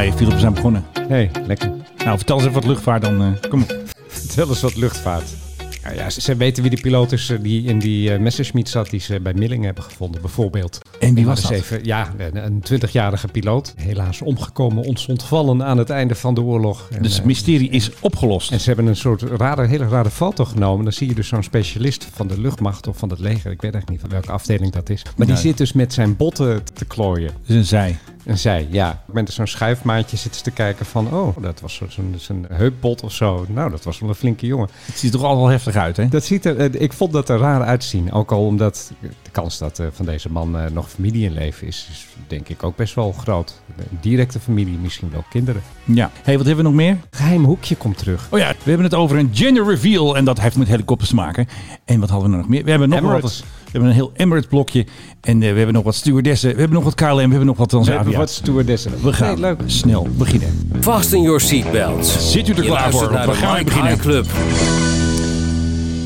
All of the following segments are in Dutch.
Hey, Philip, we zijn begonnen. hey, lekker. Nou, vertel eens even wat luchtvaart dan. eh, kom op. Vertel eens wat luchtvaart. Nou ja, ze, ze weten wie de piloot is eh, die in die eh, Messerschmitt zat, die ze bij Milling hebben gevonden, bijvoorbeeld. En wie was dat? Even, ja, een- een 20-jarige piloot. Helaas omgekomen, ontstond vallen aan het einde van de oorlog. En, Dus het mysterie is opgelost. En ze hebben een soort rare, hele rare foto genomen. Dan zie je dus zo'n specialist van de luchtmacht of van het leger. Ik weet eigenlijk niet van welke afdeling dat is. Maar die zit dus met zijn botten te klooien. Dus een zij. En zij, ja, met zo'n schuifmaatje zitten te kijken van... oh, dat was zo- zo'n zo'n heupbot of zo. Nou, dat was wel een flinke jongen. Het ziet er toch al wel heftig uit, hè? Dat ziet er, eh, ik vond dat er raar uitzien. Ook al omdat de kans dat eh, van deze man eh, nog familie in leven is... is denk ik ook best wel groot. Een directe familie, misschien wel kinderen. Ja. hey, wat hebben we nog meer? Geheim hoekje komt terug. Oh ja, we hebben het over een gender reveal. En dat heeft met helikopters te maken. En wat hadden we nog meer? We hebben nog Emirates. wat. We hebben een heel Emirates blokje. En eh, we hebben nog wat stewardessen. We hebben nog wat KLM. We hebben nog wat We Transavia. hebben wat stewardessen. We gaan Nee, leuk. snel beginnen. Fasten your seatbelts. Zit u er Je klaar voor? we gaan beginnen. Club.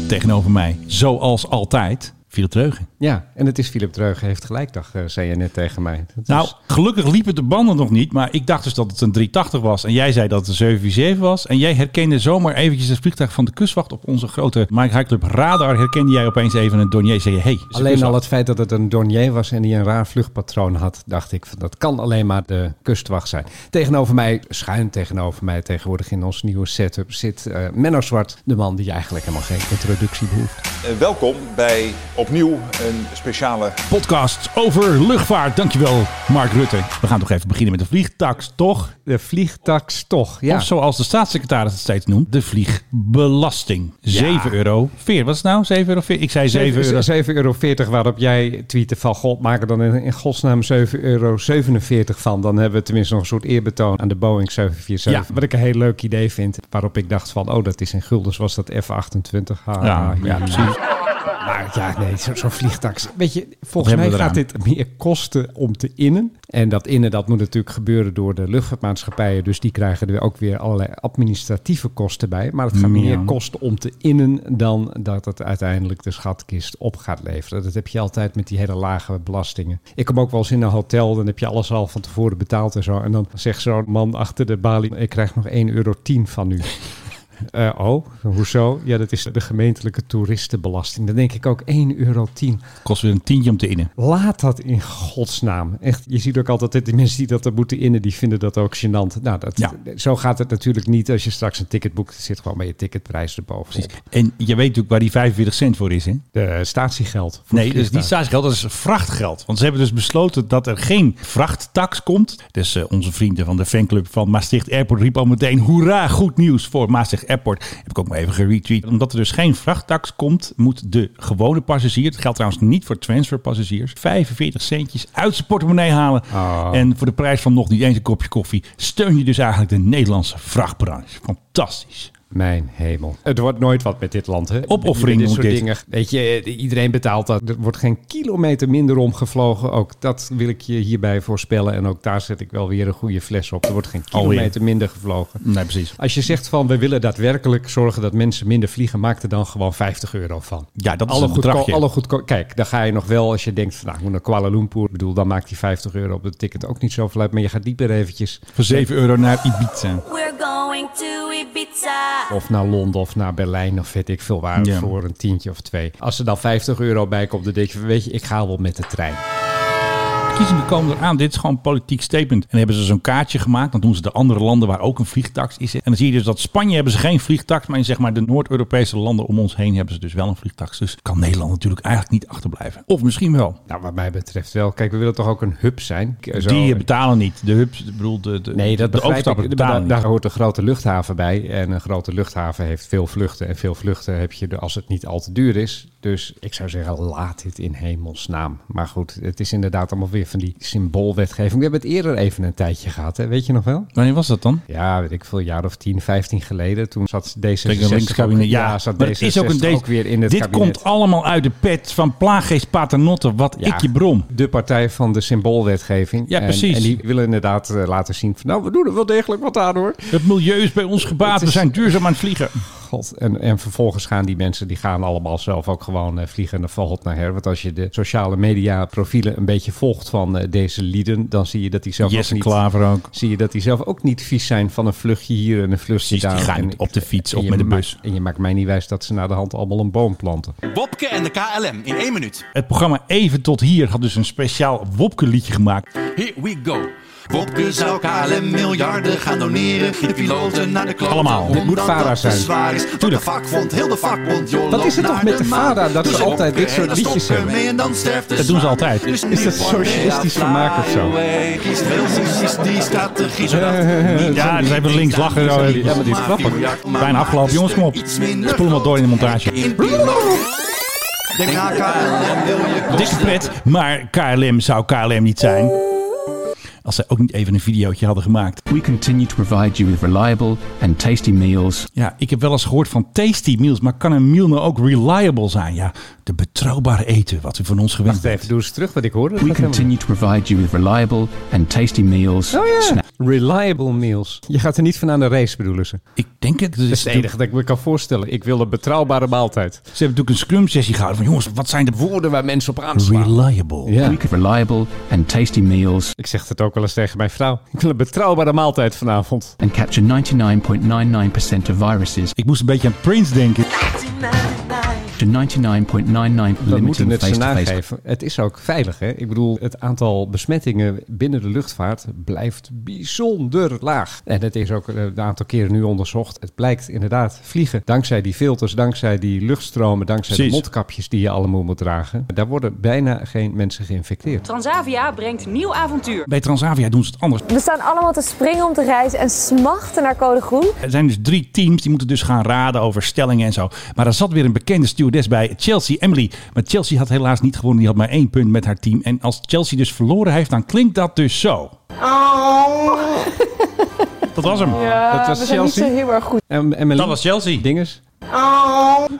Tegenover mij, zoals altijd, Philip Dreugen. Ja, en het is Philip Dreugen heeft gelijk, dacht, eh, zei je net tegen mij. Dat Nou, is- gelukkig liepen de banden nog niet, maar ik dacht dus dat het een 380 was. En jij zei dat het een 747 was. En jij herkende zomaar eventjes het vliegtuig van de kustwacht op onze grote Mike High Club radar. Herkende jij opeens even een Dornier. Zei je, hey, alleen al het feit dat het een Dornier was en die een raar vluchtpatroon had, dacht ik, van, dat kan alleen maar de kustwacht zijn. Tegenover mij, schuin tegenover mij, tegenwoordig in ons nieuwe setup, zit eh, Menno Zwart, de man die eigenlijk helemaal geen introductie behoeft. Eh, welkom bij opnieuw een speciale podcast over luchtvaart. Dankjewel, Mark Rutte. We gaan toch even beginnen met de vliegtax, toch? De vliegtax toch, ja. Of zoals de staatssecretaris het steeds noemt, de vliegbelasting. 7 euro. 4, wat is het nou? 7 euro? 4? Ik zei 7 euro. 7,40 euro, waarop jij tweette van, god, maak er dan in, in godsnaam 7,47 euro van. Dan hebben we tenminste nog een soort eerbetoon aan de Boeing 747. Ja. Wat ik een heel leuk idee vind, waarop ik dacht van, oh, dat is in guldens, was dat F28. Ha, Ja, ja, precies. Maar ja, nee, zo- zo'n vliegtax. Weet je, volgens mij gaat dit meer kosten om te innen. En dat innen, dat moet natuurlijk gebeuren door de luchtvaartmaatschappijen. Dus die krijgen er ook weer allerlei administratieve kosten bij. Maar het gaat Ja. meer kosten om te innen dan dat het uiteindelijk de schatkist op gaat leveren. Dat heb je altijd met die hele lage belastingen. Ik kom ook wel eens in een hotel, dan heb je alles al van tevoren betaald en zo. En dan zegt zo'n man achter de balie, ik krijg nog 1,10 euro van u. Eh, oh, hoezo? Ja, dat is de gemeentelijke toeristenbelasting. Dan denk ik ook 1,10 euro. Kost weer een tientje om te innen. Laat dat in godsnaam. Echt, je ziet ook altijd dat die mensen die dat er moeten innen, die vinden dat ook gênant. Nou, dat, Ja. zo gaat het natuurlijk niet als je straks een ticket boekt. Het zit gewoon bij je ticketprijs erbovenop. En je weet natuurlijk waar die 45 cent voor is, hè? De statiegeld. Nee, dus niet statiegeld, dat is vrachtgeld. Want ze hebben dus besloten dat er geen vrachttax komt. Dus eh, onze vrienden van de fanclub van Maastricht Airport riepen al meteen... hoera, goed nieuws voor Maastricht Airport. Heb ik ook maar even geretweet. Omdat er dus geen vrachttax komt, moet de gewone passagier... het geldt trouwens niet voor transferpassagiers... 45 centjes uit zijn portemonnee halen. Ah. En voor de prijs van nog niet eens een kopje koffie... steun je dus eigenlijk de Nederlandse vrachtbranche. Fantastisch. Mijn hemel. Het wordt nooit wat met dit land, hè? Opoffering Dit moet soort dit. dingen. Weet je, iedereen betaalt dat. Er wordt geen kilometer minder omgevlogen. Ook dat wil ik je hierbij voorspellen. En ook daar zet ik wel weer een goede fles op. Er wordt geen kilometer minder gevlogen. Nee, precies. Als je zegt van we willen daadwerkelijk zorgen dat mensen minder vliegen, maak er dan gewoon 50 euro van. Ja, dat is alle een goedko- alle goedko- Kijk, dan ga je nog wel als je denkt van nou, ik moet naar Kuala Lumpur. Ik bedoel, dan maakt die 50 euro op de ticket ook niet zoveel uit. Maar je gaat dieper eventjes. Voor 7 euro naar Ibiza. We're going to Ibiza. Of naar Londen of naar Berlijn of weet ik veel waar. Ja. Voor een tientje of twee. Als er dan 50 euro bij komt, dan denk je van weet je, ik ga wel met de trein. Verkiezingen komen eraan. Dit is gewoon een politiek statement. En hebben ze zo'n kaartje gemaakt. Dan doen ze de andere landen waar ook een vliegtax is. En dan zie je dus dat Spanje hebben ze geen vliegtax. Maar in zeg maar de Noord-Europese landen om ons heen hebben ze dus wel een vliegtax. Dus kan Nederland natuurlijk eigenlijk niet achterblijven. Of misschien wel. Nou, wat mij betreft wel. Kijk, we willen toch ook een hub zijn? Zo- Die betalen niet. De hubs, ik bedoel de, de, Nee, dat de ik. betalen Daar, hoort een grote luchthaven bij. En een grote luchthaven heeft veel vluchten. En veel vluchten heb je als het niet al te duur is. Dus ik zou zeggen, laat dit in hemelsnaam. Maar goed, het is inderdaad allemaal weer van die symboolwetgeving. We hebben het eerder even een tijdje gehad, hè? weet je nog wel? Wanneer was dat dan? Ja, weet ik veel, een jaar of 10, 15 geleden. Toen zat D66 Kijk, een linkskabinet. ook- Ja, zat maar D66 het is ook een deze. ook weer in het dit kabinet. komt allemaal uit de pet van Plaaggeest Paternotte. Wat Ja, ik je brom. De partij van de symboolwetgeving. Ja, En- precies. En, die willen inderdaad eh, laten zien van, nou, we doen er wel degelijk wat aan hoor. Het milieu is bij ons gebaat. We zijn duurzaam aan het vliegen. God. En, en vervolgens gaan die mensen, die gaan allemaal zelf ook gewoon eh, vliegen naar van hot naar her. Want als je de sociale media profielen een beetje volgt van eh, deze lieden, dan zie je dat die zelf ook niet... Klaver ook. Zie je dat die zelf ook niet vies zijn van een vluchtje hier en een vluchtje Precies, die daar. gaan En op de fiets of met de maakt- bus. En je maakt mij niet wijs dat ze naar de hand allemaal een boom planten. Wopke en de KLM in één minuut. Het programma Even tot hier had dus een speciaal Wopke liedje gemaakt. Here we go. Wopke zou KLM miljarden gaan doneren. De piloten naar de kloten. Allemaal. Dit moet VARA dat zijn. zwaar is. Wat de Tuurlijk. vakbond, heel de vakbond. joh, Wat is het toch met de. VARA dat Doe ze altijd dit soort liedjes hebben? Dat doen ze altijd. Dus Is dat socialistisch vermaakt of zo? Die strategie. zodat Ja, dus even links lachen. Zo. Ja, maar die is grappig. Bijna afgelopen. Jongens, kom op. Spoel hem wat door in de montage. Dikke pret, maar KLM zou KLM niet zijn. Als zij ook niet even een videootje hadden gemaakt. We continue to provide you with reliable and tasty meals Ja, ik heb wel eens gehoord van tasty meals, maar kan een meal nou ook reliable zijn? Ja, de betrouwbare eten wat u van ons gewend Wacht even, bent. doe eens terug wat ik hoorde. We continue to provide you with reliable and tasty meals. Oh ja, reliable meals. Je gaat er niet van aan de race, bedoelen ze. Ik denk het. Dat is het enige dat ik me kan voorstellen. Ik wil een betrouwbare maaltijd. Ze hebben natuurlijk een scrum sessie gehouden van jongens, wat zijn de Woorden waar mensen op aanslaan. reliable? Ja. We reliable and tasty meals Ik zeg het ook wel eens tegen mijn vrouw. Ik wil een betrouwbare maaltijd vanavond. and capture 99.99% of viruses Ik moest een beetje aan Prince denken. To 99.99 We moeten limiting het ze nageven. Het is ook veilig. Hè? Ik bedoel, het aantal besmettingen binnen de luchtvaart blijft bijzonder laag. En het is ook eh, een aantal keren nu onderzocht. Het blijkt inderdaad vliegen. Dankzij die filters, dankzij die luchtstromen, dankzij Precies. de mondkapjes die je allemaal moet dragen. Daar worden bijna geen mensen geïnfecteerd. Transavia brengt nieuw avontuur. Bij Transavia doen ze het anders. We staan allemaal te springen om te reizen en smachten naar code groen. Er zijn dus drie teams die moeten dus gaan raden over stellingen en zo. Maar er zat weer een bekende stewardess bij, Chelsea Emily. Maar Chelsea had helaas niet gewonnen. Die had maar één punt met haar team. En als Chelsea dus verloren heeft, dan klinkt dat dus zo. Dat was hem. dat was we zijn niet Chelsea. zo heel erg goed. En Emily, Dat was Chelsea. dinges.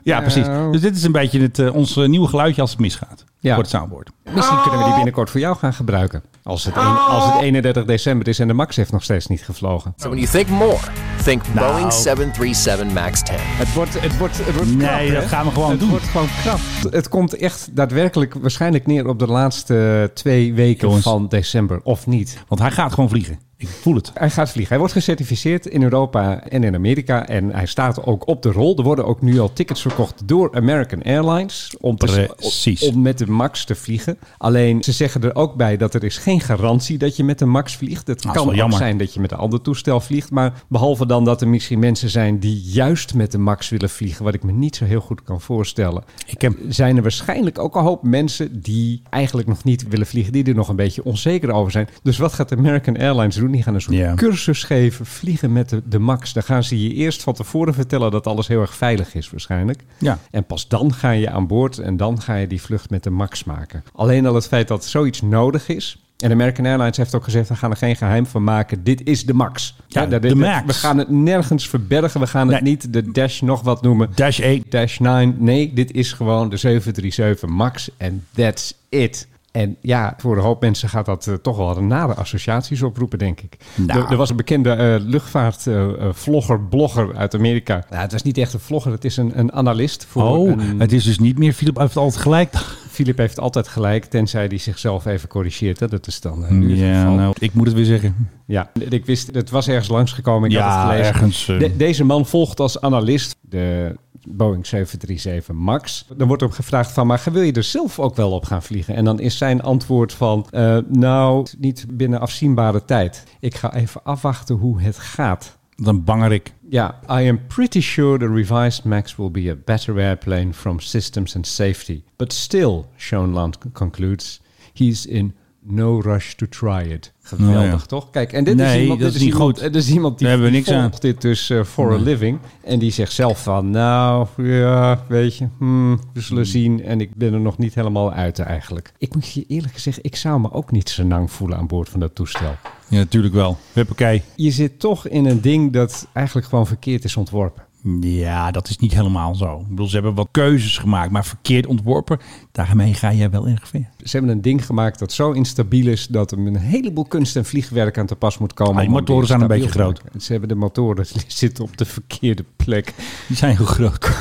Ja, precies. Dus dit is een beetje het, eh, ons eh, nieuwe geluidje als het misgaat. Ja. Voor het soundboard. Misschien kunnen we die binnenkort voor jou gaan gebruiken. Als het, een- als het 31 december is en de Max heeft nog steeds niet gevlogen. So when you think more, think Nou. Boeing 737 MAX 10. Het wordt, het wordt, het wordt Nee, hè? dat gaan we gewoon het doen. wordt gewoon krap. Het komt echt daadwerkelijk waarschijnlijk neer op de laatste twee weken Jongens. van december. Of niet. Want hij gaat gewoon vliegen. Ik voel het. Hij gaat vliegen. Hij wordt gecertificeerd in Europa en in Amerika. En hij staat ook op de rol. Er worden ook nu al tickets verkocht door American Airlines. Om, te, Precies. om met de MAX te vliegen. Alleen ze zeggen er ook bij dat er is geen garantie dat je met de MAX vliegt. Het Nou, kan ook jammer. zijn dat je met een ander toestel vliegt. Maar behalve dan dat er misschien mensen zijn die juist met de MAX willen vliegen. Wat ik me niet zo heel goed kan voorstellen. Ik heb Zijn er waarschijnlijk ook een hoop mensen die eigenlijk nog niet willen vliegen. Die er nog een beetje onzeker over zijn. Dus wat gaat American Airlines doen? Die gaan een soort cursus geven. Vliegen met de, de MAX. Dan gaan ze je eerst van tevoren vertellen dat alles heel erg veilig is waarschijnlijk. Ja. En pas dan ga je aan boord en dan ga je die vlucht met de MAX maken. Alleen al het feit dat zoiets nodig is. En American Airlines heeft ook gezegd, we gaan er geen geheim van maken. Dit is de MAX. Ja, de dit- Max. We gaan het nergens verbergen. We gaan het niet de Dash nog wat noemen. Dash 8. Dash 9. Nee, dit is gewoon de 737 MAX en that's it. En ja, voor een hoop mensen gaat dat eh, toch wel nare associaties oproepen, denk ik. Nou. Er, er was een bekende eh, luchtvaartvlogger, blogger uit Amerika. Nou, het was niet echt een vlogger, het is een, een analist. Voor Oh, een- het is dus niet meer Philip heeft altijd gelijk. Philip heeft altijd gelijk, tenzij hij zichzelf even corrigeert. Hè. Dat is dan eh, nu het Ja, geval. nou, ik moet het weer zeggen. Ja, ik wist, het was ergens langsgekomen. Ik had het gelezen. ergens, eh. De- deze man volgt als analist de Boeing 737 MAX. Dan wordt hem gevraagd van, maar wil je er zelf ook wel op gaan vliegen? En dan is zijn antwoord van, eh, nou, niet binnen afzienbare tijd. Ik ga even afwachten hoe het gaat. Dan banger ik. Ja, I am pretty sure the revised MAX will be a better airplane from systems and safety. But still, Schoenland concludes, he's in no rush to try it. Geweldig, Nou ja. toch? Kijk, en dit is iemand, dat dit is niet iemand, goed. dit is iemand die, hebben aan. volgt dit dus eh, for a living. En die zegt zelf van, nou, ja, weet je, hmm, we zullen zien. En ik ben er nog niet helemaal uit eigenlijk. Ik moet je eerlijk zeggen, ik zou me ook niet zo nang voelen aan boord van dat toestel. Ja, natuurlijk wel. Huppakee. Je zit toch in een ding dat eigenlijk gewoon verkeerd is ontworpen. Ja, dat is niet helemaal zo. Ik bedoel, ze hebben wat keuzes gemaakt, maar verkeerd ontworpen. Daarmee ga je wel erg ver. Ze hebben een ding gemaakt dat zo instabiel is dat er een heleboel kunst en vliegwerk aan te pas moet komen. Ah, die motoren zijn een beetje groot. Ze hebben de motoren die zitten op de verkeerde plek. Die zijn heel groot.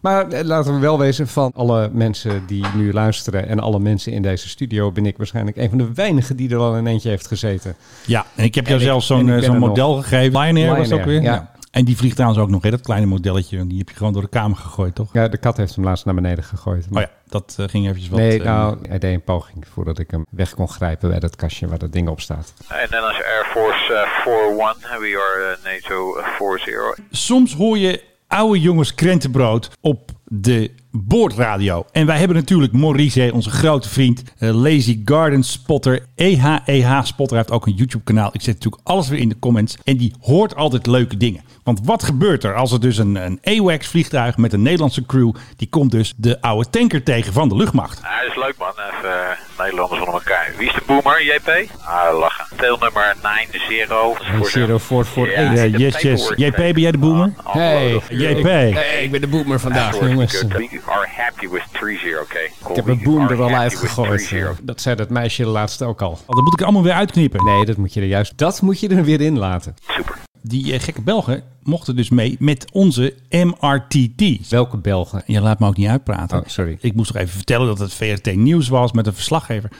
Maar eh, laten we wel wezen, van alle mensen die nu luisteren en alle mensen in deze studio, ben ik waarschijnlijk een van de weinigen die er al in eentje heeft gezeten. Ja, en ik heb jou zelfs en zo'n eh, zo'n er nog. model gegeven. Lion Air was ook weer. Ja. En die vliegt trouwens ook nog, hè? dat kleine modelletje. Die heb je gewoon door de kamer gegooid, toch? Ja, de kat heeft hem laatst naar beneden gegooid. Oh ja, dat eh, ging eventjes wat... nee, eh, nou, hij deed een poging voordat ik hem weg kon grijpen bij dat kastje waar dat ding op staat. And then as Air Force uh, 4-1, we are NATO uh, 4-0. Soms hoor je oude jongens krentenbrood op de boordradio. En wij hebben natuurlijk Maurice, onze grote vriend, eh, Lazy Garden Spotter, EHEH Spotter. Hij heeft ook een YouTube kanaal. Ik zet natuurlijk alles weer in de comments. En die hoort altijd leuke dingen. Want wat gebeurt er als er dus een, een AWACS vliegtuig met een Nederlandse crew, die komt dus de oude tanker tegen van de luchtmacht. Ah, dat is leuk man, even Nederlanders onder elkaar. Wie is de boomer, JP? Ah, lachen. Tailnummer 90. Zero four four eight. Ja, yes, yes. JP, ben jij de boomer? Hey, JP. Hey, ik ben de boomer vandaag, jongens. We are happy with 3-0, oké? Ik heb een boom er al uitgegooid. Dat zei dat meisje de laatste ook al. Oh, dat moet ik allemaal weer uitknippen. Nee, dat moet je er juist. Dat moet je er weer in laten. Super. Die eh, gekke Belgen mochten dus mee met onze MRTT. Welke Belgen? Je laat me ook niet uitpraten. Oh, sorry. Ik moest nog even vertellen dat het VRT Nieuws was met een verslaggever.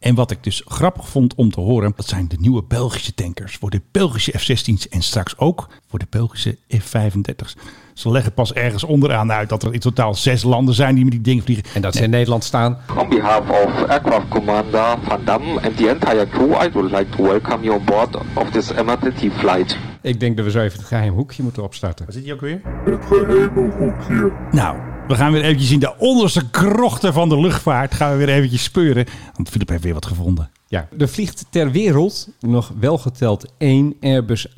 En wat ik dus grappig vond om te horen, dat zijn de nieuwe Belgische tankers voor de Belgische F-16's en straks ook voor de Belgische F-35's. Ze leggen pas ergens onderaan uit dat er in totaal zes landen zijn die met die dingen vliegen. En dat ze in Nederland staan. On behalf of Aircraft Commander Van Damme and the entire crew, I would like to welcome you on board of this MRTT flight. Ik denk dat we zo even het geheim hoekje moeten opstarten. Waar zit hij ook weer? Nou, we gaan weer eventjes in de onderste krochten van de luchtvaart. Gaan we weer eventjes speuren. Want Philip heeft weer wat gevonden. Ja, er vliegt ter wereld nog wel geteld één Airbus A340-200.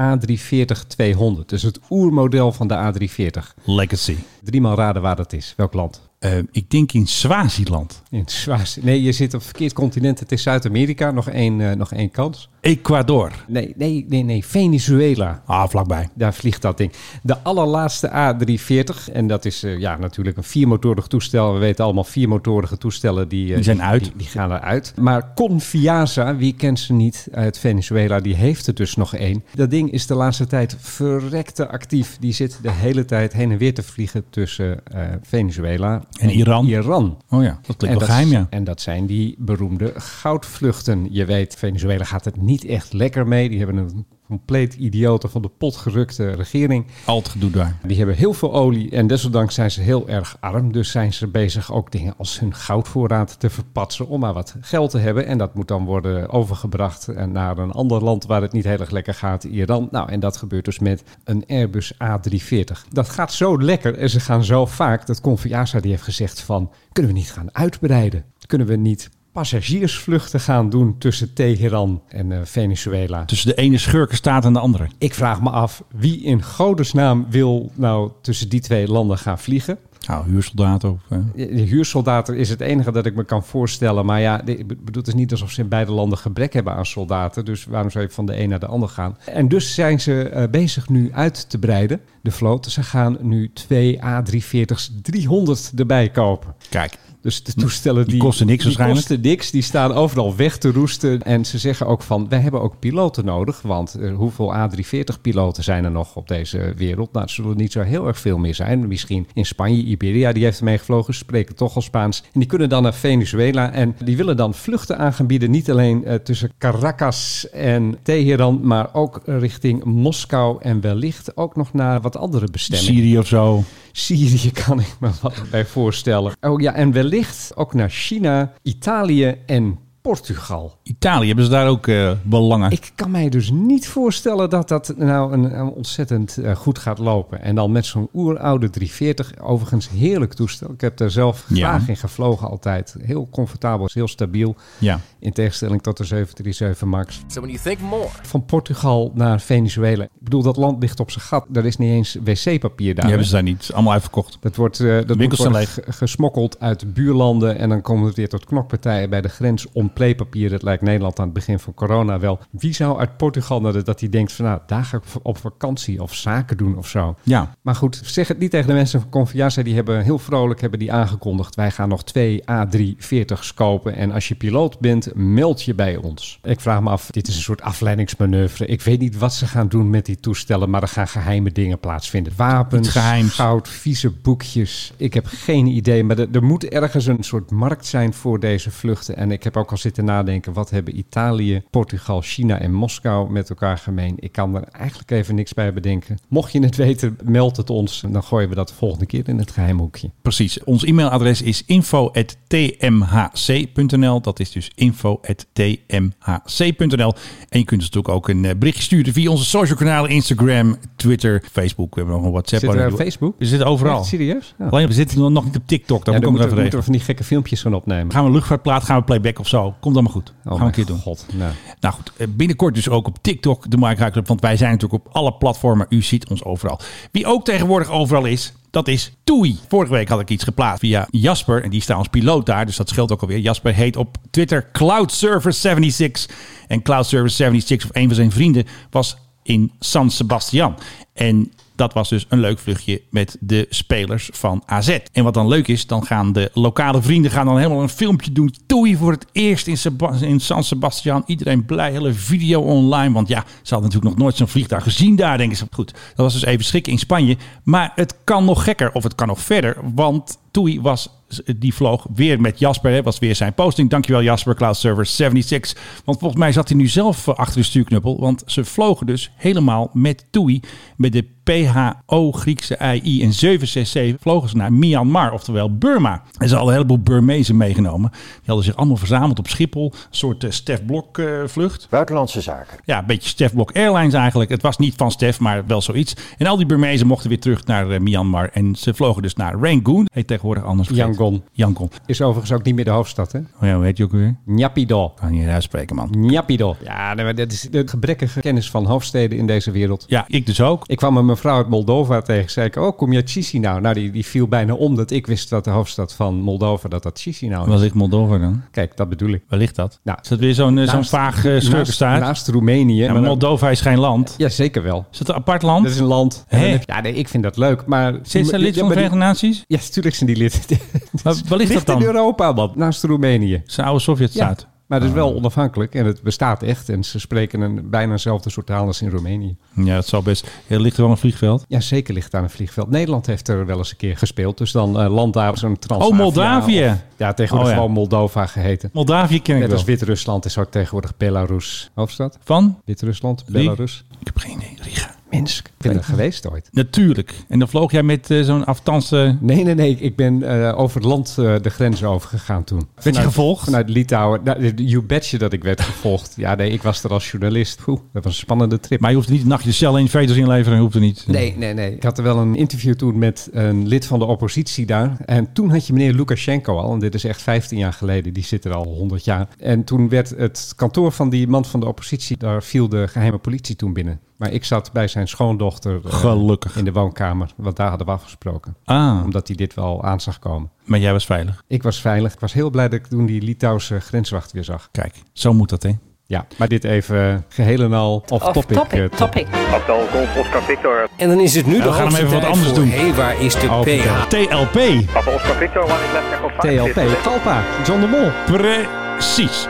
Dus het oermodel van de A340. Legacy. Driemaal raden waar dat is. Welk land? Uh, ik denk in Swaziland. In Swaziland. Nee, je zit op verkeerd continent. Het is Zuid-Amerika. Nog één, uh, nog één kans. Ecuador. Nee, nee, nee, nee. Venezuela. Ah, vlakbij. Daar vliegt dat ding. De allerlaatste A340. En dat is uh, ja, natuurlijk een viermotorig toestel. We weten allemaal viermotorige toestellen die, die zijn uit. Die, die, gaan eruit. Maar Confiasa, wie kent ze niet uit Venezuela, die heeft er dus nog één. Dat ding is de laatste tijd verrekte actief. Die zit de hele tijd heen en weer te vliegen tussen Venezuela en Iran. Iran. Oh ja, dat klinkt en wel geheim, ja. En dat zijn die beroemde goudvluchten. Je weet, Venezuela gaat het niet echt lekker mee. Die hebben een compleet idiote van de pot gerukte regering. Al het gedoe daar. Die hebben heel veel olie en desondanks zijn ze heel erg arm. Dus zijn ze bezig ook dingen als hun goudvoorraad te verpatsen om maar wat geld te hebben. En dat moet dan worden overgebracht naar een ander land waar het niet heel erg lekker gaat, Iran. Nou, en dat gebeurt dus met een Airbus A340. Dat gaat zo lekker en ze gaan zo vaak dat Confiasa die heeft gezegd van, kunnen we niet gaan uitbreiden? Kunnen we niet passagiersvluchten gaan doen tussen Teheran en uh, Venezuela. Tussen de ene schurkenstaat en de andere. Ik vraag me af, wie in godesnaam wil nou tussen die twee landen gaan vliegen? Nou, huursoldaten of... Uh... De huursoldaten is het enige dat ik me kan voorstellen. Maar ja, ik bedoel, het is niet alsof ze in beide landen gebrek hebben aan soldaten. Dus waarom zou je van de een naar de ander gaan? En dus zijn ze uh, bezig nu uit te breiden, de vloot. Ze gaan nu twee A340's 300 erbij kopen. Kijk. Dus de toestellen die, die kosten niks die waarschijnlijk. kosten niks, die staan overal weg te roesten. En ze zeggen ook van, wij hebben ook piloten nodig. Want uh, hoeveel A340-piloten zijn er nog op deze wereld? Nou, het zullen niet zo heel erg veel meer zijn. Misschien in Spanje, Iberia, die heeft ermee gevlogen. Spreken toch al Spaans. En die kunnen dan naar Venezuela. En die willen dan vluchten aan gaan bieden. Niet alleen uh, tussen Caracas en Teheran, maar ook richting Moskou. En wellicht ook nog naar wat andere bestemmingen. Syrië of zo. Syrië kan ik me wat bij voorstellen. Oh ja, en wellicht ook naar China, Italië en Portugal. Italië, hebben ze daar ook uh, belangen? Ik kan mij dus niet voorstellen dat dat nou een, een ontzettend uh, goed gaat lopen. En dan met zo'n oeroude 340, overigens heerlijk toestel. Ik heb daar zelf Ja. graag in gevlogen altijd. Heel comfortabel, heel stabiel. Ja. In tegenstelling tot de 737 MAX. So when you think more, Van Portugal naar Venezuela. Ik bedoel, dat land ligt op zijn gat. Er is niet eens wc-papier daar. Die hebben ze daar niet. Het allemaal uitverkocht. Dat wordt, uh, dat Winkels wordt gesmokkeld uit buurlanden. En dan komen we weer tot knokpartijen bij de grens om playpapier. Dat lijkt Nederland aan het begin van corona wel. Wie zou uit Portugal naar de- dat hij denkt van nou, daar ga ik op vakantie of zaken doen of zo. Ja. Maar goed, zeg het niet tegen de mensen van Conviasa. Die hebben heel vrolijk hebben die aangekondigd. Wij gaan nog twee A340's kopen. En als je piloot bent, meld je bij ons. Ik vraag me af, dit is een soort afleidingsmanoeuvre. Ik weet niet wat ze gaan doen met die toestellen. Maar er gaan geheime dingen plaatsvinden. Wapens, goud, vieze boekjes. Ik heb geen idee. Maar er, er moet ergens een soort markt zijn voor deze vluchten. En ik heb ook al zitten nadenken. Wat hebben Italië, Portugal, China en Moskou met elkaar gemeen? Ik kan er eigenlijk even niks bij bedenken. Mocht je het weten, meld het ons. En dan gooien we dat de volgende keer in het geheimhoekje. Precies. Ons e-mailadres is info.tmhc.nl. Dat is dus info.tmhc.nl. En je kunt ons natuurlijk ook een eh, berichtje sturen via onze social kanalen. Instagram, Twitter, Facebook. We hebben nog een WhatsApp. Zitten we op Facebook? We zitten overal. Echt serieus? Ja. Alleen we zitten nog niet op TikTok. Dat Ja, moet dan ik even moeten we van die gekke filmpjes gaan opnemen. Gaan we luchtvaartplaat, gaan we playback of zo. Komt allemaal goed. gaan we een keer doen. God, nou. Nou goed, eh, binnenkort dus ook op TikTok, de Mike High Club. Want wij zijn natuurlijk op alle platformen. U ziet ons overal. Wie ook tegenwoordig overal is, dat is Toei. Vorige week had ik iets geplaatst via Jasper. En die staat als piloot daar, dus dat scheelt ook alweer. Jasper heet op Twitter CloudServer76. En CloudServer76, of een van zijn vrienden, was in San Sebastian. En dat was dus een leuk vluchtje met de spelers van AZ. En wat dan leuk is, dan gaan de lokale vrienden gaan dan helemaal een filmpje doen. Toei voor het eerst in, in San Sebastian. Iedereen blij, hele video online. Want ja, ze hadden natuurlijk nog nooit zo'n vliegtuig gezien daar, denken ze. Goed, dat was dus even schrikken in Spanje. Maar het kan nog gekker, of het kan nog verder. Want Toei was die vloog weer met Jasper. Hè, was weer zijn posting. Dankjewel Jasper, Cloud Server 76. Want volgens mij zat hij nu zelf achter de stuurknuppel. Want ze vlogen dus helemaal met TUI. Met de PHO Griekse AI en 767 vlogen ze naar Myanmar, oftewel Burma. En ze hadden een heleboel Burmezen meegenomen. Die hadden zich allemaal verzameld op Schiphol. Een soort eh, Stef Blok eh, vlucht. Buitenlandse zaken. Ja, een beetje Stef Blok Airlines eigenlijk. Het was niet van Stef, maar wel zoiets. En al die Burmezen mochten weer terug naar eh, Myanmar. En ze vlogen dus naar Rangoon. Heet tegenwoordig anders. Yangon. Yangon. Is overigens ook niet meer de hoofdstad, hè? Oh ja, hoe heet je ook weer? Nyapido. Kan je niet uitspreken, man. Nyapido. Ja, dat is de gebrekkige kennis van hoofdsteden in deze wereld. Ja, ik dus ook. Ik kwam een mevrouw uit Moldova tegen. Zei ik, oh, kom je uit Chisinau? Nou, die, die viel bijna om dat ik wist dat de hoofdstad van Moldova, dat dat Chisinau Waar is. ligt Moldova dan? Kijk, dat bedoel ik. Waar ligt dat? Nou, Is dat weer zo'n eh, zo'n naast- vaag uh, naast, schurkenstaat? naast Roemenië. Maar Maar dan- Moldova is geen land. Ja, zeker wel. Is het een apart land? Dat is een land. En dan Ja, nee, ik vind dat leuk. Maar Zit ze lid van de maar Verenigde Naties? Ja, natuurlijk zijn die lid. Waar, waar ligt dat Ligt in dan? Europa, man. Naast Roemenië. Het is een oude Sovjetstaat. Ja, maar het is wel onafhankelijk en het bestaat echt. En ze spreken een bijna hetzelfde soort taal als in Roemenië. Ja, dat zou best. Ja, ligt er wel een vliegveld? Ja, zeker ligt daar een vliegveld. Nederland heeft er wel eens een keer gespeeld. Dus dan eh land daar zo'n Transavia. Oh, Moldavië. of- ja, tegenwoordig Oh, ja. gewoon Moldova geheten. Moldavië ken ik Net wel. als Wit-Rusland is ook tegenwoordig Belarus. Hoofdstad? Van? Wit-Rusland? Belarus. Ik heb geen idee. Minsk. Ik ben er geweest ooit. Natuurlijk. En dan vloog jij met eh, zo'n afstandse... Nee, nee, nee. Ik ben eh, over het land eh, de grens overgegaan toen. Werd je gevolgd? Vanuit Litouwen. Nou, you betcha dat ik werd gevolgd. Ja, nee, ik was er als journalist. Oeh, dat was een spannende trip. Maar je hoeft niet een nachtje de cel in veters inleveren. Hoeft er niet. Nee, nee, nee. Ik had er wel een interview toen met een lid van de oppositie daar. En toen had je meneer Lukashenko al. En dit is echt 15 jaar geleden. Die zit er al 100 jaar. En toen werd het kantoor van die man van de oppositie... daar viel de geheime politie toen binnen. Maar ik zat bij zijn schoondochter eh, Gelukkig. in de woonkamer. Want daar hadden we afgesproken. Ah, Omdat hij dit wel aan zag komen. maar jij was veilig. Ik was veilig. Ik was heel blij dat ik toen die Litouwse grenswacht weer zag. Kijk, zo moet dat, hè? Ja, maar dit even geheel en al off-topic. eh, top. Hotel Golf Oscar Victor. En dan is het nu de we gaan hem even wat anders doen. Hé, waar is de PH? de TLP. Oscar Victor. TLP, Talpa, John de Mol. Precies.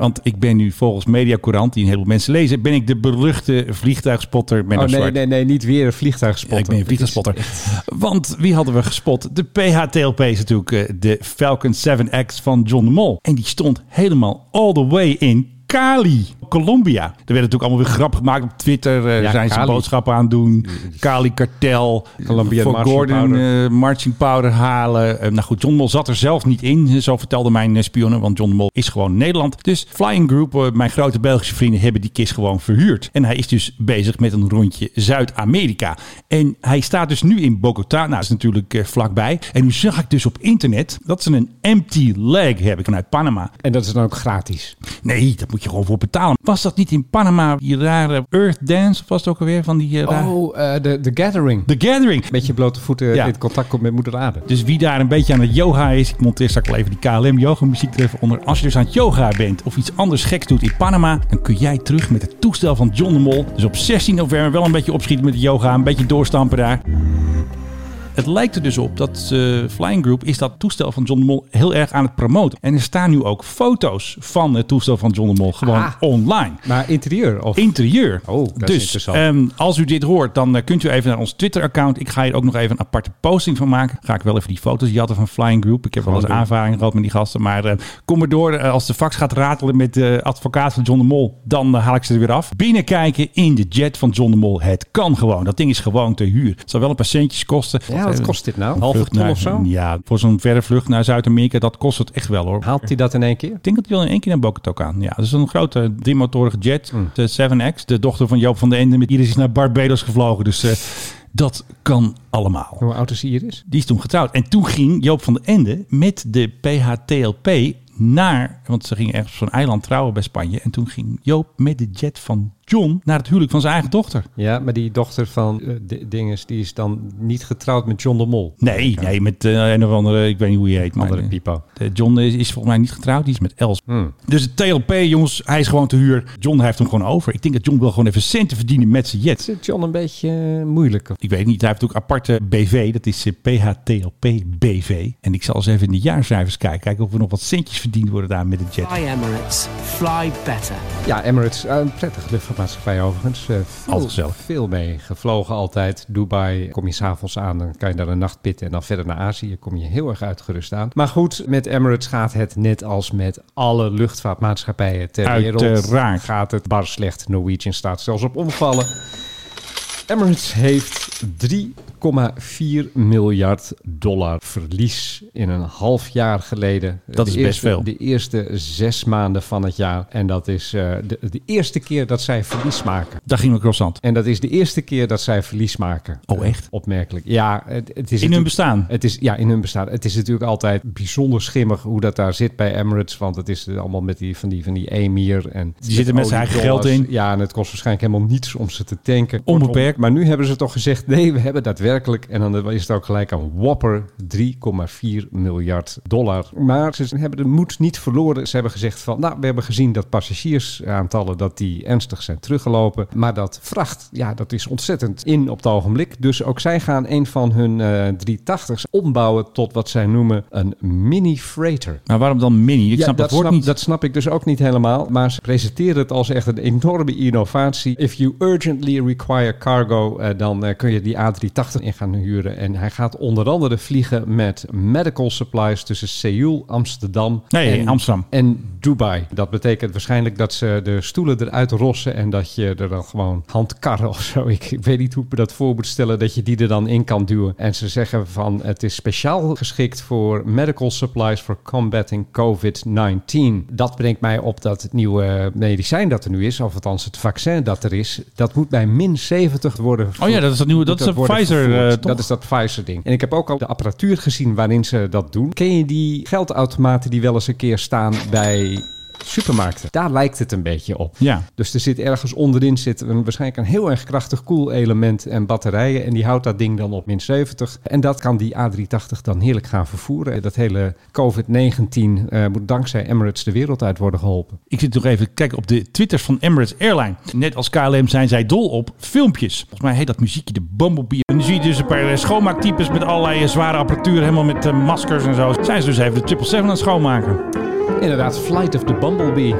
Want ik ben nu volgens Mediacourant, die een heleboel mensen lezen, ben ik de beruchte vliegtuigspotter Oh nee, zwart. nee, nee, niet weer een vliegtuigspotter. Ja, ik ben een vliegtuigspotter. Want wie hadden we gespot? De PHTLP is natuurlijk eh, de Falcon 7X van John de Mol. En die stond helemaal all the way in Cali, Colombia. Er werd natuurlijk allemaal weer grap gemaakt op Twitter. eh, Ja, zijn ze boodschappen aan doen. Cali Kartel. Colombian voor marching Gordon powder. eh, marching powder halen. Eh, nou goed, John Mol zat er zelf niet in. Zo vertelde mijn spionnen. Want John Mol is gewoon Nederland. Dus Flying Group, mijn grote Belgische vrienden, hebben die kist gewoon verhuurd. En hij is dus bezig met een rondje Zuid-Amerika. En hij staat dus nu in Bogota. Nou, is natuurlijk vlakbij. En nu zag ik dus op internet dat ze een empty leg hebben vanuit Panama. En dat is dan ook gratis. Nee, dat moet moet je gewoon voor betalen. Was dat niet in Panama die rare Earth Dance? Of was het ook alweer van die... eh, Oh, eh, de The Gathering. The Gathering. Beetje blote voeten Ja. in contact komt met moeder aarde. Dus wie daar een beetje aan het yoga is, ik monteer straks even die KLM yoga muziek er even onder. Als je dus aan het yoga bent of iets anders geks doet in Panama, dan kun jij terug met het toestel van John de Mol. Dus op 16 november wel een beetje opschieten met de yoga, een beetje doorstampen daar. Het lijkt er dus op dat eh, Flying Group is dat toestel van John de Mol heel erg aan het promoten. En er staan nu ook foto's van het toestel van John de Mol gewoon Ah. online. Maar interieur of... Interieur. Oh, dat is dus interessant. ehm, als u dit hoort, dan eh, kunt u even naar ons Twitter-account. Ik ga hier ook nog even een aparte posting van maken. Ga ik wel even die foto's jatten van Flying Group. Ik heb wel eens Gewoon aanvaring gehad met die gasten. Maar eh, kom maar door. Als de fax gaat ratelen met de advocaat van John de Mol, dan haal ik ze er weer af. Binnenkijken in de jet van John de Mol. Het kan gewoon. Dat ding is gewoon te huur. Het zal wel een paar centjes kosten. Ja, wat kost dit nou? Halve ton naar- of zo? Ja, voor zo'n verre vlucht naar Zuid-Amerika, dat kost het echt wel hoor. Haalt hij dat in één keer? Ik denk dat hij wel in één keer naar ook aan. Ja, dat is een grote driemotorige jet. De 7X. De dochter van Joop van den Ende. Met Iris is naar Barbados gevlogen. Dus eh, dat kan allemaal. Hoe oud is Iris? Die is toen getrouwd. En toen ging Joop van den Ende met de PHTLP naar... Want ze gingen ergens op zo'n eiland trouwen bij Spanje. En toen ging Joop met de jet van John naar het huwelijk van zijn eigen dochter. Ja, maar die dochter van eh, D- Dinges, die is dan niet getrouwd met John de Mol. Nee, nee, met eh, een of andere... Ik weet niet hoe je heet. Maar, Andere eh, pipo. de John is, is volgens mij niet getrouwd. Die is met Els. Hmm. Dus de TLP, jongens, hij is gewoon te huur. John heeft hem gewoon over. Ik denk dat John wil gewoon even centen verdienen met zijn jet. Is John een beetje eh, moeilijk? Ik weet het niet. Hij heeft ook aparte BV. Dat is eh, PHTLP BV. En ik zal eens even in de jaarcijfers kijken. Kijken of er nog wat centjes verdiend worden daar met de jet. Fly Emirates. Fly better. Ja, Emirates, eh, een prettige luchtvaartmaatschappij overigens. Eh, veel. Veel mee gevlogen altijd. Dubai, kom je s'avonds aan, dan kan je daar een nacht pitten. En dan verder naar Azië kom je heel erg uitgerust aan. Maar goed, met Emirates gaat het net als met alle luchtvaartmaatschappijen ter wereld. Uiteraard. Gaat het bar slecht. Norwegian staat zelfs op omvallen. Emirates heeft 3,4 miljard dollar verlies in een half jaar geleden. Dat De is best veel. De eerste zes maanden van het jaar. En dat is eh, de, de eerste keer dat zij verlies maken. Daar ging we croissant. En dat is de eerste keer dat zij verlies maken. Oh, echt? Opmerkelijk. Ja, het, het is In hun bestaan. Het is, ja, in hun bestaan. Het is natuurlijk altijd bijzonder schimmig hoe dat daar zit bij Emirates. Want het is allemaal met die, van, die, van die emir. En Die zitten met zijn eigen geld in. Ja, en het kost waarschijnlijk helemaal niets om ze te tanken. Onbeperkt. Maar nu hebben ze toch gezegd, nee, we hebben daadwerkelijk. En dan is het ook gelijk een whopper 3,4 miljard dollar. Maar ze hebben de moed niet verloren. Ze hebben gezegd van, nou, we hebben gezien dat passagiersaantallen dat die ernstig zijn teruggelopen. Maar dat vracht, ja, dat is ontzettend in op het ogenblik. Dus ook zij gaan een van hun eh 380's ombouwen tot wat zij noemen een mini freighter. Maar waarom dan mini? Ik Ja, snap dat, dat, woord snap, niet. dat snap ik dus ook niet helemaal. Maar ze presenteren het als echt een enorme innovatie. If you urgently require cargo, eh, dan eh, kun je die A380 in gaan huren. En hij gaat onder andere vliegen met medical supplies tussen Seoul, Amsterdam Nee, en, Amsterdam. en Dubai. Dat betekent waarschijnlijk dat ze de stoelen eruit rossen en dat je er dan gewoon handkarren of zo. Ik, ik weet niet hoe ik me dat voor moet stellen, dat je die er dan in kan duwen. En ze zeggen van het is speciaal geschikt voor medical supplies for combating COVID-19. Dat brengt mij op dat het nieuwe medicijn dat er nu is, of althans het vaccin dat er is, dat moet bij min 70 worden. Oh ja, dat is dat nieuwe- dat is dat Pfizer, toch? Dat is dat Pfizer-ding. En ik heb ook al de apparatuur gezien waarin ze dat doen. Ken je die geldautomaten die wel eens een keer staan bij supermarkten? Daar lijkt het een beetje op. Ja. Dus er zit ergens onderin zit een, waarschijnlijk een heel erg krachtig koelelement en batterijen. En die houdt dat ding dan op min 70. En dat kan die A380 dan heerlijk gaan vervoeren. En Dat hele COVID-19 eh, moet dankzij Emirates de wereld uit worden geholpen. Ik zit nog even te kijken op de twitters van Emirates Airline. Net als KLM zijn zij dol op filmpjes. Volgens mij heet dat muziekje de Bumblebee. En nu zie je dus een paar eh, schoonmaaktypes met allerlei eh, zware apparatuur. Helemaal met maskers en zo. Zijn ze dus even de 777 aan het schoonmaken. Inderdaad, Flight of the Bumblebee.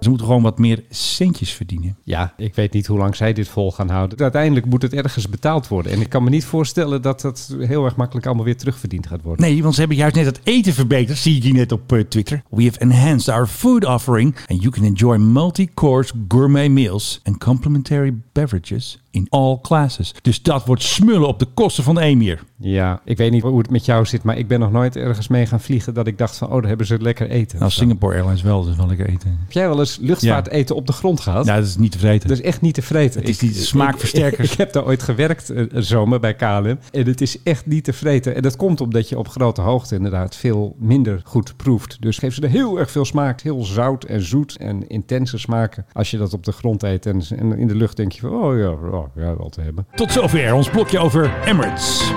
Ze moeten gewoon wat meer centjes verdienen. Ja, ik weet niet hoe lang zij dit vol gaan houden. Uiteindelijk moet het ergens betaald worden. En ik kan me niet voorstellen dat dat heel erg makkelijk allemaal weer terugverdiend gaat worden. Nee, want ze hebben juist net het eten verbeterd. Zie ik hier net op eh, Twitter. We have enhanced our food offering. And you can enjoy multi-course gourmet meals and complimentary beverages in all classes. Dus dat wordt smullen op de kosten van de emir. Ja, ik weet niet hoe het met jou zit, maar ik ben nog nooit ergens mee gaan vliegen dat ik dacht van, oh, daar hebben ze lekker eten. Nou. Singapore Airlines wel, dus wel lekker eten. Heb jij wel eens luchtvaart Ja. eten op de grond gehad? Ja, dat is niet te vreten. Dat is echt niet te vreten. Het is die smaakversterkers. Ik, ik heb daar ooit gewerkt eh, een zomer bij KLM. En het is echt niet te vreten. En dat komt omdat je op grote hoogte inderdaad veel minder goed proeft. Dus geef ze er heel erg veel smaak. Heel zout en zoet en intense smaken. Als je dat op de grond eet. En, en in de lucht denk je van, oh ja, oh, ja, wel te hebben. Tot zover ons blokje over Emirates.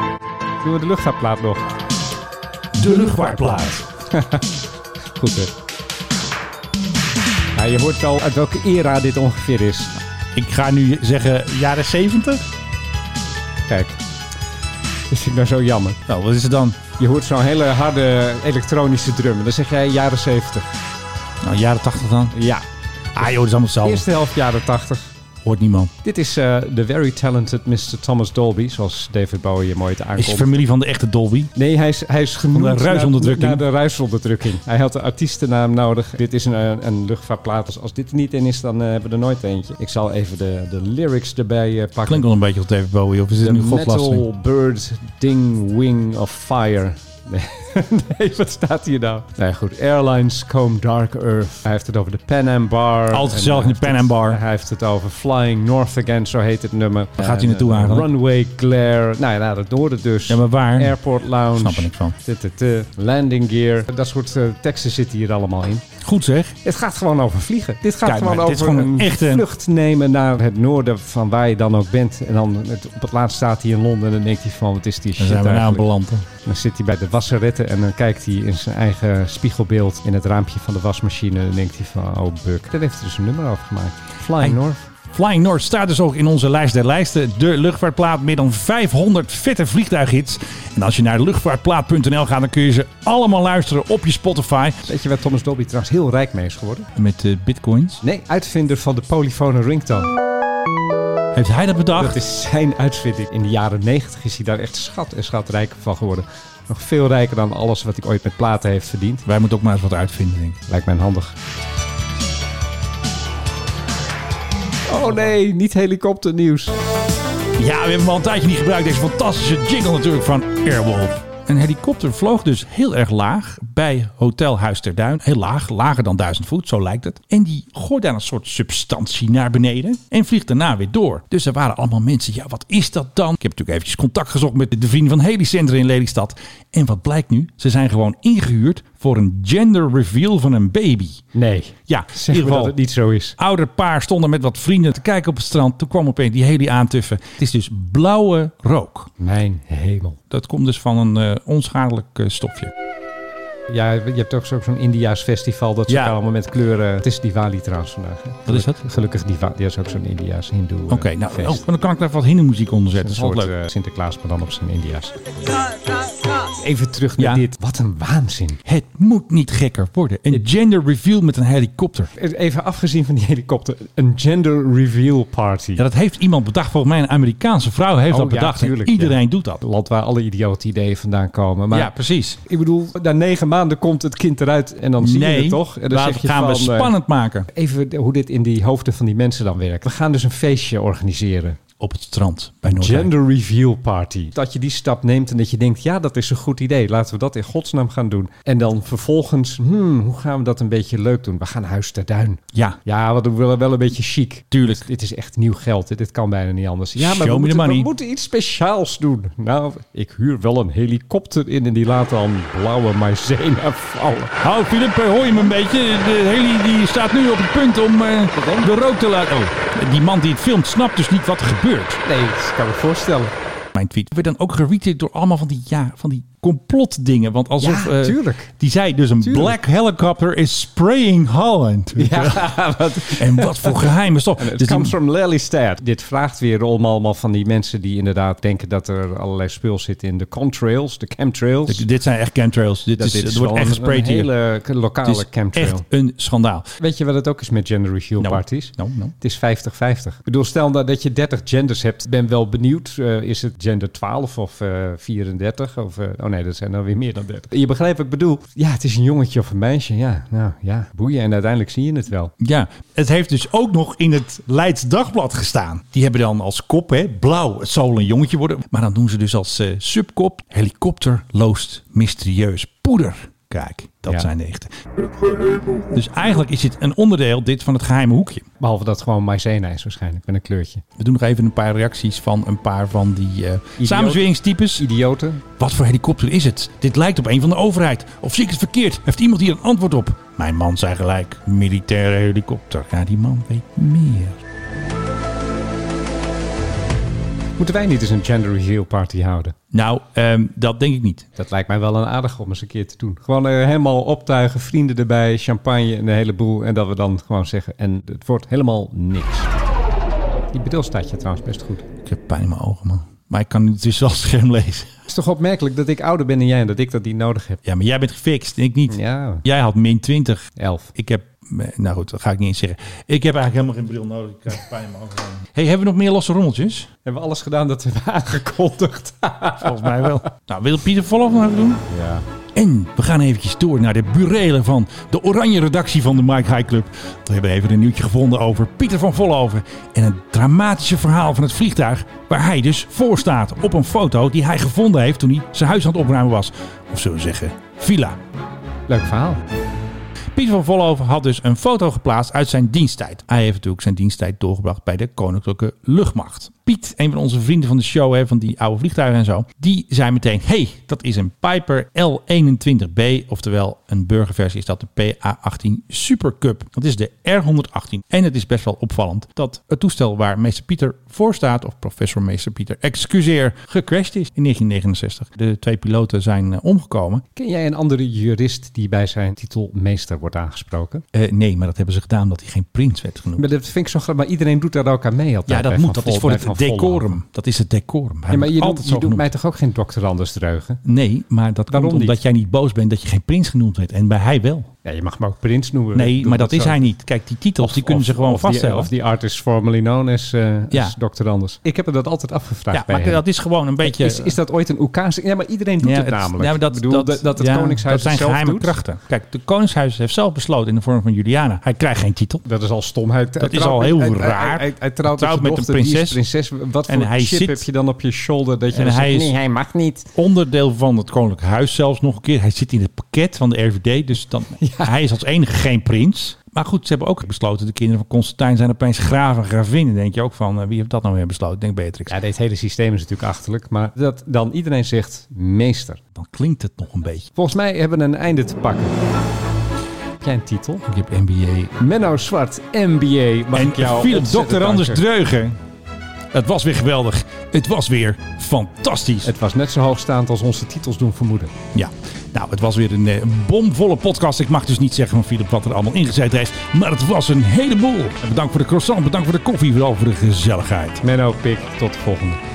Doen we de luchtvaartplaat nog? De luchtvaartplaat. Goed hè. Je hoort al uit welke era dit ongeveer is. Ik ga nu zeggen jaren 70. Kijk. Dat vind ik nou zo jammer. Nou, wat is het dan? Je hoort zo'n hele harde elektronische drum. Dan zeg jij jaren 70. Nou, jaren 80 dan? Ja. Ah joh, dat is allemaal hetzelfde. Eerste helft jaren 80. Hoort niemand. Dit is eh de very talented Mr. Thomas Dolby, zoals David Bowie je mooi te Is aankomt. familie van de echte Dolby. Nee, hij is, hij is genoemd Van de ruisonderdrukking. Naar, naar de ruisonderdrukking. Hij had de artiestennaam nodig. Dit is een, eh, een luchtvaartplaat. Dus als dit er niet in is, dan eh, hebben we er nooit eentje. Ik zal even de, de lyrics erbij eh, pakken. Klinkt wel een beetje als David Bowie. Of is het nu godslastering? metal bird ding wing of fire. Nee. nee, wat staat hier nou? Nee, goed. Airlines come dark earth. Hij heeft het over de Pan Am Bar. Altijd gezellig in de Pan Am Bar. Hij heeft het over Flying North Again, zo heet het nummer. Waar gaat hij naartoe eh, eigenlijk? Runway glare. Nou ja, nou, dat hoorde dus. Ja, maar waar? Airport lounge. Snap er niks van. Landing gear. Dat soort eh, teksten zitten hier allemaal in. Goed zeg. Het gaat gewoon over vliegen. Dit gaat Kijk, gewoon over gewoon een echt een- vlucht nemen naar het noorden van waar je dan ook bent. En dan het, op het laatst staat hij in Londen en dan denkt hij van wat is die Dan shit zijn we nou eigenlijk. beland. hè. Dan zit hij bij de wasseretten en dan kijkt hij in zijn eigen spiegelbeeld in het raampje van de wasmachine. En dan denkt hij van, oh buk. Daar heeft hij dus een nummer over gemaakt. Flying. North. Flying North staat dus ook in onze lijst der lijsten. De luchtvaartplaat. Meer dan 500 vette vliegtuighits. En als je naar luchtvaartplaat.nl gaat, dan kun je ze allemaal luisteren op je Spotify. Weet je waar Thomas Dolby trouwens heel rijk mee is geworden? Met eh, bitcoins. Nee, uitvinder van de polyfone ringtone. Heeft hij dat bedacht? Dat is zijn uitvinding. In de jaren 90 is hij daar echt schat en schatrijk van geworden. Nog veel rijker dan alles wat hij ooit met platen heeft verdiend. Wij moeten ook maar eens wat uitvinden, denk ik. Lijkt mij handig. Oh nee, niet helikopternieuws. Ja, we hebben hem al een tijdje niet gebruikt. Deze fantastische jingle natuurlijk van Airwolf. Een helikopter vloog dus heel erg laag bij Hotel Huis ter Duin. Heel laag, lager dan 1000 voet, zo lijkt het. En die gooit daar een soort substantie naar beneden en vliegt daarna weer door. Dus er waren allemaal mensen, ja wat is dat dan? Ik heb natuurlijk eventjes contact gezocht met de vrienden van Helicenter in Lelystad. En wat blijkt nu? Ze zijn gewoon ingehuurd voor een gender reveal van een baby. Nee. Ja, in Zeg ieder me dat geval het niet zo is. ouder paar stonden met wat vrienden te kijken op het strand. Toen kwam opeens die heli aantuffen. Het is dus blauwe rook. Mijn hemel. Dat komt dus van een eh, onschadelijk eh, stofje. Ja, je hebt ook zo- zo'n Indiaas festival. Dat ze Ja. allemaal met kleuren. Het is Diwali trouwens vandaag. hè? Wat is dat? Gelukkig Diwali. Die is ook zo'n Indiaas hindoe eh, Oké, nou fest. oh, dan kan ik daar wat hindermuziek onder Een zetten. Dat is soort leuk. Sinterklaas, maar dan op zijn Even terug naar Ja. dit. Wat een waanzin. Het moet niet gekker worden. Een gender reveal met een helikopter. Even afgezien van die helikopter. Een gender reveal party. Ja, dat heeft iemand bedacht. Volgens mij een Amerikaanse vrouw heeft Oh, dat ja, bedacht. tuurlijk, iedereen ja. doet dat. Een land waar alle idiote ideeën vandaan komen. Maar ja, precies. ik bedoel, na negen maanden komt het kind eruit en dan zie je het toch? En dan laat- zeg je gaan we van, eh, spannend maken. Even hoe dit in die hoofden van die mensen dan werkt. We gaan dus een feestje organiseren. Op het strand bij Noordwijk. Gender reveal party. Dat je die stap neemt en dat je denkt, ja, dat is een goed idee. Laten we dat in godsnaam gaan doen. En dan vervolgens, hmm, hoe gaan we dat een beetje leuk doen? We gaan huis ter duin. Ja, Ja, we doen wel, wel een beetje chic. tuurlijk. Dit is echt nieuw geld. hè. Dit kan bijna niet anders. Ja, maar Show we me the moeten, we money. moeten iets speciaals doen. Nou, ik huur wel een helikopter in en die laat dan blauwe maizena vallen. Hou, Filip, eh, hoor je me een beetje? De heli die staat nu op het punt om eh, de rook te laten... Oh, die man die het filmt snapt dus niet wat er gebeurt. Nee, dat kan ik me voorstellen. Mijn tweet werd dan ook geretweet door allemaal van die, ja, van die complotdingen. Want alsof... Ja, eh, tuurlijk. Die zei dus een Tuurlijk. black helicopter is spraying Holland. Ja, wat, En wat voor geheime stof. Het Dus die- comes from Lelystad. Dit vraagt weer om allemaal van die mensen die inderdaad denken dat er allerlei spul zit in de contrails, de chemtrails. dit zijn echt chemtrails. Dit Dat is, dit is wordt echt een- gesprayed een hele lokale Het is chemtrail. echt een schandaal. Weet je wat het ook is met gender reveal Nou, parties? nou, nou. Het is 50-50. Ik bedoel, stel dat, dat je 30 genders hebt. Ben wel benieuwd. eh, is het gender 12 of eh 34? Of, eh, oh nee, dat zijn dan weer meer dan 30. Je begrijpt wat ik bedoel. Ja, het is een jongetje of een meisje. Ja, nou ja, boeien. En uiteindelijk zie je het wel. Ja, het heeft dus ook nog in het Leids Dagblad gestaan. Die hebben dan als kop, hè, blauw, het zal een jongetje worden. Maar dan doen ze dus als eh, subkop, helikopter loost mysterieus poeder. Kijk, dat Ja. zijn de echte. Dus eigenlijk is dit een onderdeel dit van het geheime hoekje. Behalve dat het gewoon maïzena is waarschijnlijk, met een kleurtje. We doen nog even een paar reacties van een paar van die eh samenzweringstypes. Idioten. Wat voor helikopter is het? Dit lijkt op een van de overheid. Of zie ik het verkeerd? Heeft iemand hier een antwoord op? Mijn man zei gelijk, militaire helikopter. Ja, die man weet meer. Moeten wij niet eens een gender reveal party houden? Nou, ehm, dat denk ik niet. Dat lijkt mij wel een aardig om eens een keer te doen. Gewoon eh, helemaal optuigen, vrienden erbij, champagne en een heleboel. En dat we dan gewoon zeggen, en het wordt helemaal niks. Die bedoel staat je trouwens best goed. Ik heb pijn in mijn ogen, man. Maar ik kan nu tussen het scherm lezen. Het is toch opmerkelijk dat ik ouder ben dan jij en dat ik dat niet nodig heb. Ja, maar jij bent gefixt en ik niet. Ja, Jij had min 20. 11. Ik heb, nou goed, dat ga ik niet eens zeggen. Ik heb eigenlijk helemaal geen bril nodig. Ik krijg pijn in mijn ogen. hey, hebben we nog meer losse rommeltjes? Hebben we alles gedaan dat we hebben aangekondigd? Volgens mij wel. Nou, wil Pieter Volhoff nog even doen? Ja. En we gaan eventjes door naar de burelen van de oranje redactie van de Mike High Club. We hebben even een nieuwtje gevonden over Pieter van Vollenhoven. En het dramatische verhaal van het vliegtuig waar hij dus voor staat op een foto die hij gevonden heeft toen hij zijn huis aan het opruimen was. Of zullen we zeggen, villa. Leuk verhaal. Pieter van Vollenhoven had dus een foto geplaatst uit zijn diensttijd. Hij heeft natuurlijk zijn diensttijd doorgebracht bij de Koninklijke Luchtmacht. Piet, een van onze vrienden van de show, hè, van die oude vliegtuigen en zo, die zei meteen: hey, dat is een Piper L21B, oftewel een burgerversie is dat de PA18 Super Cup. Dat is de R118. En het is best wel opvallend dat het toestel waar meester Pieter voor staat, of professor meester Pieter, excuseer, gecrashed is in 1969. De twee piloten zijn eh, omgekomen. Ken jij een andere jurist die bij zijn titel meester wordt aangesproken? Eh, nee, maar dat hebben ze gedaan omdat hij geen prins werd genoemd. Maar dat vind ik zo grappig. Maar iedereen doet daar ook aan mee altijd. Ja, dat moet. Dat is voor het Van decorum. Dat is het decorum. Hij Ja, maar je, doet, altijd je zo doet mij toch ook geen doctorandus dreugen? Nee, maar dat Waarom komt omdat niet? jij niet boos bent dat je geen prins genoemd werd. En bij hij wel. Ja, je mag me ook prins noemen. Nee, doe maar dat is zo. hij niet. Kijk, die titels die kunnen Of- ze gewoon of die- vaststellen. of die artist formerly known as, eh Ja. als doctorandus. Ik heb er dat altijd afgevraagd ja, bij maar hem. dat is gewoon een beetje... Is, is dat ooit een Oekase? Ja, maar iedereen doet Ja, het namelijk. ja, maar dat, ik bedoel, dat, dat het ja, Koningshuis dat zijn het zelf geheime doet. krachten. Kijk, de Koningshuis heeft zelf besloten in de vorm van Juliana. Hij krijgt geen titel. Dat is al stom. Hij, Dat is al heel raar. Hij, hij, hij trouwt, Trouwt met, een die prinses. prinses. Wat En voor hij chip zit- heb je dan op je shoulder dat je En hij nee, hij mag niet. Onderdeel van het Koninklijk Huis zelfs nog een keer. Hij zit in het pakket van de RVD. Dus dan, hij is als enige geen prins. Maar goed, ze hebben ook besloten. De kinderen van Constantijn zijn opeens graaf en gravin. Dan denk je ook van, eh, wie heeft dat nou weer besloten? Ik denk Beatrix. Ja, dit hele systeem is natuurlijk achterlijk. Maar dat dan iedereen zegt meester. Dan klinkt het nog een beetje. Volgens mij hebben we een einde te pakken. Heb jij een titel? Ik heb NBA. Menno Zwart, MBA. Mag En ik jou Philip Dr. Anders. Dreugen. Het was weer geweldig. Het was weer fantastisch. Het was net zo hoogstaand als onze titels doen vermoeden. Ja, nou, het was weer een eh, bomvolle podcast. Ik mag dus niet zeggen van Philip wat er allemaal ingezet heeft. Maar het was een heleboel. En bedankt voor de croissant, bedankt voor de koffie, vooral voor de gezelligheid. Menno Pik, tot de volgende.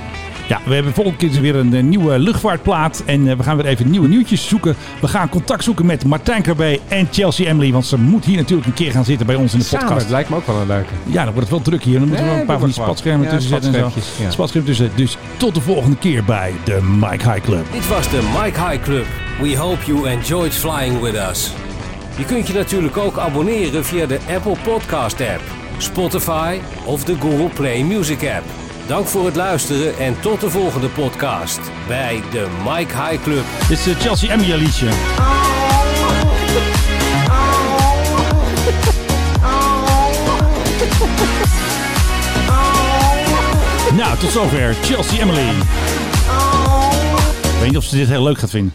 Ja, we hebben volgende keer weer een, eh, nieuwe luchtvaartplaat. En eh, we gaan weer even nieuwe nieuwtjes zoeken. We gaan contact zoeken met Martijn Krabbe en Chelsea Emily. Want ze moet hier natuurlijk een keer gaan zitten bij ons in de Samen, podcast. het lijkt me ook wel een leuke. Ja, dan wordt het wel druk hier. Dan moeten we Nee, een paar van die spatschermen gewoon. tussen Ja, zetten. en zo. ja. Spatschermen tussen. Dus tot de volgende keer bij de Mike High Club. Dit was de Mike High Club. We hope you enjoyed flying with us. Je kunt je natuurlijk ook abonneren via de Apple Podcast app, Spotify of de Google Play Music app. Dank voor het luisteren en tot de volgende podcast bij de Mike High Club. Dit is eh, Chelsea Emily liedje. Nou, tot zover. Chelsea Emily. Ik weet niet of ze dit heel leuk gaat vinden.